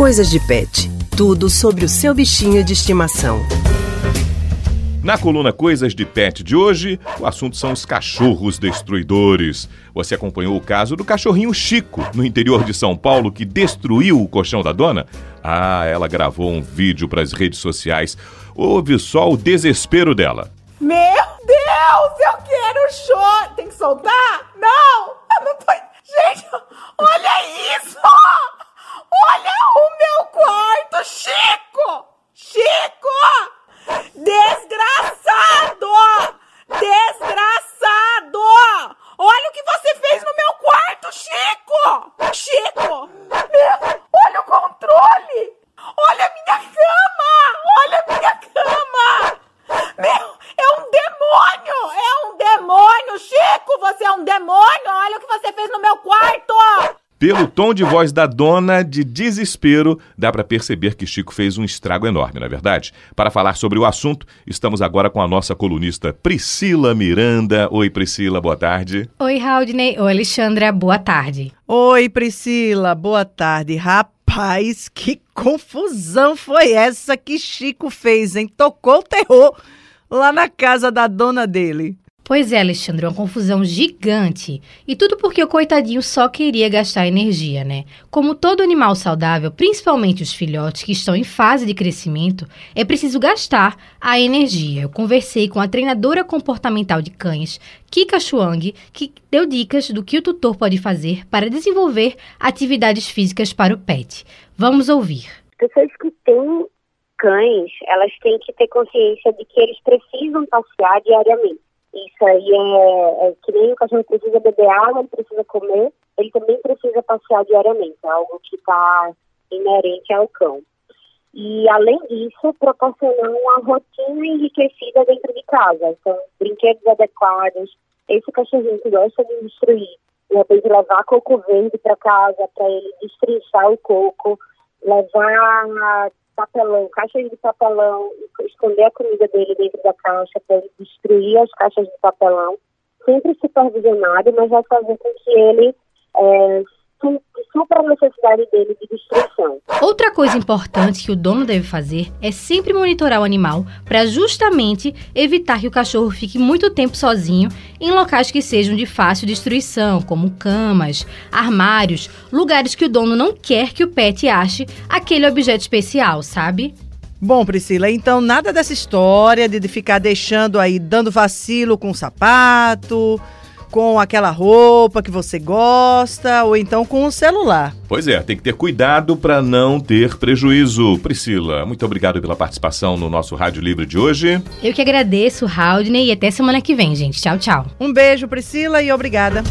Coisas de Pet. Tudo sobre o seu bichinho de estimação. Na coluna Coisas de Pet de hoje, o assunto são os cachorros destruidores. Você acompanhou o caso do cachorrinho Chico, no interior de São Paulo, que destruiu o colchão da dona? Ah, ela gravou um vídeo para as redes sociais. Ouve só o desespero dela. Meu Deus, eu quero chorar. Tem que soltar? Não! Eu não tô. Gente, olha isso! Olha o meu quarto, Chico! Chico! Desgraçado! Desgraçado! Olha o que você fez no meu quarto, Chico! Chico! Meu, olha o controle! Olha a minha cama! Olha a minha cama! Meu, é um demônio! É um demônio! Chico, você é um demônio! Olha o que você fez no meu quarto! Pelo tom de voz da dona, de desespero, dá para perceber que Chico fez um estrago enorme, não é verdade? Para falar sobre o assunto, estamos agora com a nossa colunista Priscila Miranda. Oi, Priscila, boa tarde. Oi, Haldney. Oi, Alexandra, boa tarde. Oi, Priscila, boa tarde. Rapaz, que confusão foi essa que Chico fez, hein? Tocou o terror lá na casa da dona dele. Pois é, Alexandre, uma confusão gigante. E tudo porque o coitadinho só queria gastar energia, né? Como todo animal saudável, principalmente os filhotes que estão em fase de crescimento, é preciso gastar a energia. Eu conversei com a treinadora comportamental de cães, Kika Chuang, que deu dicas do que o tutor pode fazer para desenvolver atividades físicas para o pet. Vamos ouvir. Pessoas que têm cães, elas têm que ter consciência de que eles precisam passear diariamente. Isso aí é, é que nem o cachorro precisa beber água, ele precisa comer, ele também precisa passear diariamente, é algo que está inerente ao cão. E, além disso, proporcionar uma rotina enriquecida dentro de casa. Então, brinquedos adequados, esse cachorrinho que gosta de destruir, de repente levar coco verde para casa para ele destrinchar o coco, levar papelão, caixas de papelão, esconder a comida dele dentro da caixa para destruir as caixas de papelão, sempre supervisionado, mas vai fazer com que ele é, supra a necessidade dele de destruição. Outra coisa importante que o dono deve fazer é sempre monitorar o animal para justamente evitar que o cachorro fique muito tempo sozinho em locais que sejam de fácil destruição, como camas, armários, lugares que o dono não quer que o pet ache aquele objeto especial, sabe? Bom, Priscila, então nada dessa história de ficar deixando aí, dando vacilo com o sapato, com aquela roupa que você gosta ou então com o celular. Pois é, tem que ter cuidado para não ter prejuízo. Priscila, muito obrigado pela participação no nosso Rádio Livre de hoje. Eu que agradeço, Haldney, e até semana que vem, gente. Tchau, tchau. Um beijo, Priscila, e obrigada.